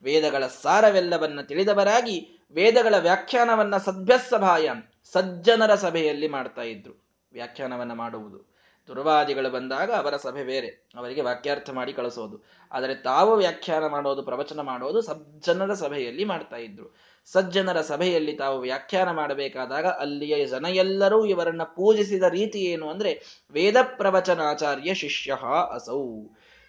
Speaker 1: ವೇದಗಳ ಸಾರವೆಲ್ಲವನ್ನ ತಿಳಿದವರಾಗಿ ವೇದಗಳ ವ್ಯಾಖ್ಯಾನವನ್ನ ಸಭ್ಯ ಸಭಾಯಾಂ ಸಜ್ಜನರ ಸಭೆಯಲ್ಲಿ ಮಾಡ್ತಾ ಇದ್ರು. ವ್ಯಾಖ್ಯಾನವನ್ನ ಮಾಡುವುದು. ದುರ್ವಾದಿಗಳು ಬಂದಾಗ ಅವರ ಸಭೆ ಬೇರೆ. ಅವರಿಗೆ ವಾಕ್ಯಾರ್ಥ ಮಾಡಿ ಕಳಿಸೋದು. ಆದರೆ ತಾವು ವ್ಯಾಖ್ಯಾನ ಮಾಡೋದು, ಪ್ರವಚನ ಮಾಡೋದು ಸಜ್ಜನರ ಸಭೆಯಲ್ಲಿ ಮಾಡ್ತಾ ಇದ್ರು. ಸಜ್ಜನರ ಸಭೆಯಲ್ಲಿ ತಾವು ವ್ಯಾಖ್ಯಾನ ಮಾಡಬೇಕಾದಾಗ ಅಲ್ಲಿಯ ಜನ ಎಲ್ಲರೂ ಇವರನ್ನ ಪೂಜಿಸಿದ ರೀತಿ ಏನು ಅಂದ್ರೆ ವೇದ ಪ್ರವಚನಾಚಾರ್ಯ ಶಿಷ್ಯ ಅಸೌ.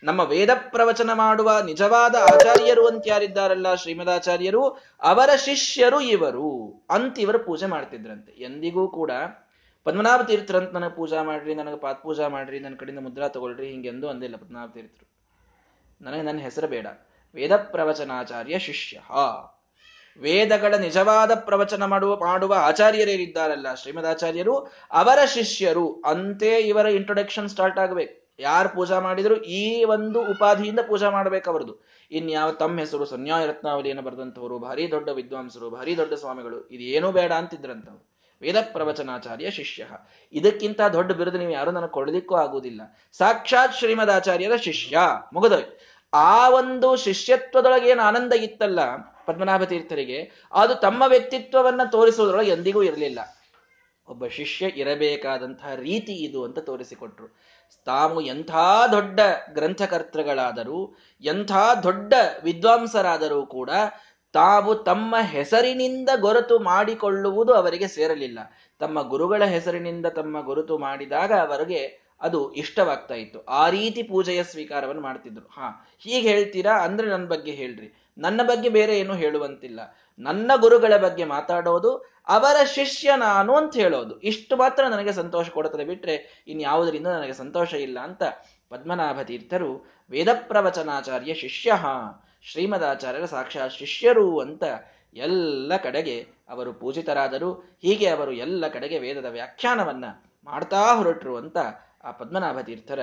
Speaker 1: ನಮ್ಮ ವೇದ ಪ್ರವಚನ ಮಾಡುವ ನಿಜವಾದ ಆಚಾರ್ಯರು ಅಂತ ಯಾರಿದ್ದಾರಲ್ಲ ಶ್ರೀಮದಾಚಾರ್ಯರು? ಅವರ ಶಿಷ್ಯರು ಇವರು ಅಂತ ಇವರು ಪೂಜೆ ಮಾಡ್ತಿದ್ರಂತೆ. ಎಂದಿಗೂ ಕೂಡ ಪದ್ಮನಾಭ ತೀರ್ಥರಂತ ನನಗೆ ಪೂಜಾ ಮಾಡ್ರಿ, ನನಗೆ ಪಾತ್ ಪೂಜಾ ಮಾಡ್ರಿ, ನನ್ನ ಕಡೆಯಿಂದ ಮುದ್ರಾ ತಗೊಳ್ರಿ ಹಿಂಗೆಂದು ಅಂದಿಲ್ಲ ಪದ್ಮನಾಭ ತೀರ್ಥರು ನನಗೆ ನನ್ನ ಹೆಸರು ಬೇಡ. ವೇದ ಪ್ರವಚನಾಚಾರ್ಯ ಶಿಷ್ಯ. ವೇದಗಳ ನಿಜವಾದ ಪ್ರವಚನ ಮಾಡುವ ಮಾಡುವ ಆಚಾರ್ಯರೇನಿದ್ದಾರಲ್ಲ ಶ್ರೀಮದಾಚಾರ್ಯರು, ಅವರ ಶಿಷ್ಯರು, ಅಂತೆ ಇವರ ಇಂಟ್ರೊಡಕ್ಷನ್ ಸ್ಟಾರ್ಟ್ ಆಗಬೇಕು. ಯಾರು ಪೂಜಾ ಮಾಡಿದ್ರು ಈ ಒಂದು ಉಪಾಧಿಯಿಂದ ಪೂಜಾ ಮಾಡಬೇಕು ಅವರದು ಇನ್ಯಾವ ತಮ್ಮ ಹೆಸರು ಸನ್ಯಾಯ ರತ್ನಾವಲಿಯನ್ನು ಬರೆದಂಥವರು, ಭಾರಿ ದೊಡ್ಡ ವಿದ್ವಾಂಸರು, ಭಾರಿ ದೊಡ್ಡ ಸ್ವಾಮಿಗಳು ಇದು ಏನೂ ಬೇಡ ಅಂತಿದ್ರಂತವ್ರು. ವೇದ ಪ್ರವಚನಾಚಾರ್ಯ ಶಿಷ್ಯ. ಇದಕ್ಕಿಂತ ದೊಡ್ಡ ಬಿರುದು ನೀವು ಯಾರು ನನಗೆ ಕೊಡಲಿಕ್ಕೂ ಆಗುವುದಿಲ್ಲ. ಸಾಕ್ಷಾತ್ ಶ್ರೀಮದಾಚಾರ್ಯರ ಶಿಷ್ಯ. ಮುಗಿದೋಯ್ತು ಆ ಒಂದು ಶಿಷ್ಯತ್ವದೊಳಗೆ ಏನು ಆನಂದ ಇತ್ತಲ್ಲ ಪದ್ಮನಾಭ ತೀರ್ಥರಿಗೆ, ಅದು ತಮ್ಮ ವ್ಯಕ್ತಿತ್ವವನ್ನ ತೋರಿಸುವುದರೊಳಗೆ ಎಂದಿಗೂ ಇರಲಿಲ್ಲ. ಒಬ್ಬ ಶಿಷ್ಯ ಇರಬೇಕಾದಂತಹ ರೀತಿ ಇದು ಅಂತ ತೋರಿಸಿಕೊಟ್ರು. ತಾವು ಎಂಥ ದೊಡ್ಡ ಗ್ರಂಥಕರ್ತೃಗಳಾದರೂ, ಎಂಥ ದೊಡ್ಡ ವಿದ್ವಾಂಸರಾದರೂ ಕೂಡ ತಾವು ತಮ್ಮ ಹೆಸರಿನಿಂದ ಗೊರತು ಮಾಡಿಕೊಳ್ಳುವುದು ಅವರಿಗೆ ಸೇರಲಿಲ್ಲ. ತಮ್ಮ ಗುರುಗಳ ಹೆಸರಿನಿಂದ ತಮ್ಮ ಗುರುತು ಮಾಡಿದಾಗ ಅವರಿಗೆ ಅದು ಇಷ್ಟವಾಗ್ತಾ ಇತ್ತು. ಆ ರೀತಿ ಪೂಜೆಯ ಸ್ವೀಕಾರವನ್ನು ಮಾಡ್ತಿದ್ರು. ಹಾ, ಹೀಗೆ ಹೇಳ್ತೀರಾ? ಅಂದ್ರೆ ನನ್ನ ಬಗ್ಗೆ ಹೇಳ್ರಿ. ನನ್ನ ಬಗ್ಗೆ ಬೇರೆ ಏನು ಹೇಳುವಂತಿಲ್ಲ. ನನ್ನ ಗುರುಗಳ ಬಗ್ಗೆ ಮಾತಾಡೋದು, ಅವರ ಶಿಷ್ಯ ನಾನು ಅಂತ ಹೇಳೋದು. ಇಷ್ಟು ಮಾತ್ರ ನನಗೆ ಸಂತೋಷ ಕೊಡುತ್ತದೆ. ಬಿಟ್ರೆ ಇನ್ಯಾವುದರಿಂದ ನನಗೆ ಸಂತೋಷ ಇಲ್ಲ ಅಂತ ಪದ್ಮನಾಭ ತೀರ್ಥರು ವೇದ ಪ್ರವಚನಾಚಾರ್ಯ ಶಿಷ್ಯ ಶ್ರೀಮದಾಚಾರ್ಯರ ಸಾಕ್ಷಾತ್ ಶಿಷ್ಯರು ಅಂತ ಎಲ್ಲ ಕಡೆಗೆ ಅವರು ಪೂಜಿತರಾದರು. ಹೀಗೆ ಅವರು ಎಲ್ಲ ಕಡೆಗೆ ವೇದದ ವ್ಯಾಖ್ಯಾನವನ್ನ ಮಾಡ್ತಾ ಹೊರಟರು ಅಂತ ಆ ಪದ್ಮನಾಭ ತೀರ್ಥರ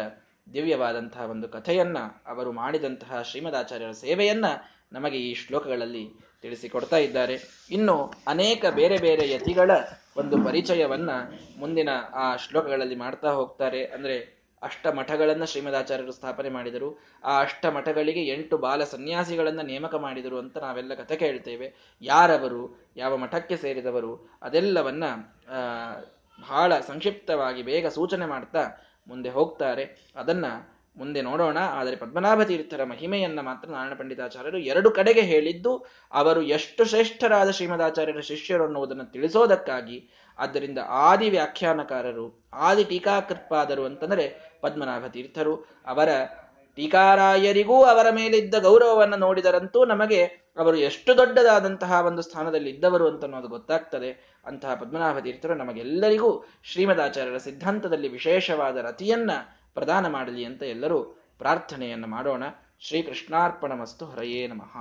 Speaker 1: ದಿವ್ಯವಾದಂತಹ ಒಂದು ಕಥೆಯನ್ನ ಅವರು ಮಾಡಿದಂತಹ ಶ್ರೀಮದಾಚಾರ್ಯರ ಸೇವೆಯನ್ನ ನಮಗೆ ಈ ಶ್ಲೋಕಗಳಲ್ಲಿ ತಿಳಿಸಿಕೊಡ್ತಾ ಇದ್ದಾರೆ. ಇನ್ನು ಅನೇಕ ಬೇರೆ ಬೇರೆ ಯತಿಗಳ ಒಂದು ಪರಿಚಯವನ್ನ ಮುಂದಿನ ಆ ಶ್ಲೋಕಗಳಲ್ಲಿ ಮಾಡ್ತಾ ಹೋಗ್ತಾರೆ. ಅಂದ್ರೆ ಅಷ್ಟ ಮಠಗಳನ್ನು ಶ್ರೀಮದಾಚಾರ್ಯರು ಸ್ಥಾಪನೆ ಮಾಡಿದರು. ಆ ಅಷ್ಟ ಮಠಗಳಿಗೆ ಎಂಟು ಬಾಲ ಸನ್ಯಾಸಿಗಳನ್ನು ನೇಮಕ ಮಾಡಿದರು ಅಂತ ನಾವೆಲ್ಲ ಕಥೆ ಕೇಳ್ತೇವೆ. ಯಾರವರು, ಯಾವ ಮಠಕ್ಕೆ ಸೇರಿದವರು, ಅದೆಲ್ಲವನ್ನ ಬಹಳ ಸಂಕ್ಷಿಪ್ತವಾಗಿ ಬೇಗ ಸೂಚನೆ ಮಾಡ್ತಾ ಮುಂದೆ ಹೋಗ್ತಾರೆ. ಅದನ್ನ ಮುಂದೆ ನೋಡೋಣ. ಆದರೆ ಪದ್ಮನಾಭ ತೀರ್ಥರ ಮಹಿಮೆಯನ್ನ ಮಾತ್ರ ನಾರಾಯಣ ಪಂಡಿತಾಚಾರ್ಯರು ಎರಡು ಕಡೆಗೆ ಹೇಳಿದ್ದು, ಅವರು ಎಷ್ಟು ಶ್ರೇಷ್ಠರಾದ ಶ್ರೀಮದಾಚಾರ್ಯರ ಶಿಷ್ಯರು ಅನ್ನುವುದನ್ನು ತಿಳಿಸೋದಕ್ಕಾಗಿ ಆದ್ದರಿಂದ ಆದಿ ವ್ಯಾಖ್ಯಾನಕಾರರು, ಆದಿ ಟೀಕಾಕೃತ್ಪಾದರು ಅಂತಂದರೆ ಪದ್ಮನಾಭ ತೀರ್ಥರು ಅವರ ಟೀಕಾರಾಯರಿಗೂ ಅವರ ಮೇಲಿದ್ದ ಗೌರವವನ್ನು ನೋಡಿದರಂತೂ ನಮಗೆ ಅವರು ಎಷ್ಟು ದೊಡ್ಡದಾದಂತಹ ಒಂದು ಸ್ಥಾನದಲ್ಲಿ ಇದ್ದವರು ಅಂತ ಅನ್ನೋದು ಗೊತ್ತಾಗ್ತದೆ. ಅಂತಹ ಪದ್ಮನಾಭ ತೀರ್ಥರು ನಮಗೆಲ್ಲರಿಗೂ ಶ್ರೀಮದಾಚಾರ್ಯರ ಸಿದ್ಧಾಂತದಲ್ಲಿ ವಿಶೇಷವಾದ ರತಿಯನ್ನ ಪ್ರದಾನ ಮಾಡಲಿ ಅಂತ ಎಲ್ಲರೂ ಪ್ರಾರ್ಥನೆಯನ್ನು ಮಾಡೋಣ. ಶ್ರೀಕೃಷ್ಣಾರ್ಪಣ ಮಸ್ತು ಹರಯೇ ನಮಃ.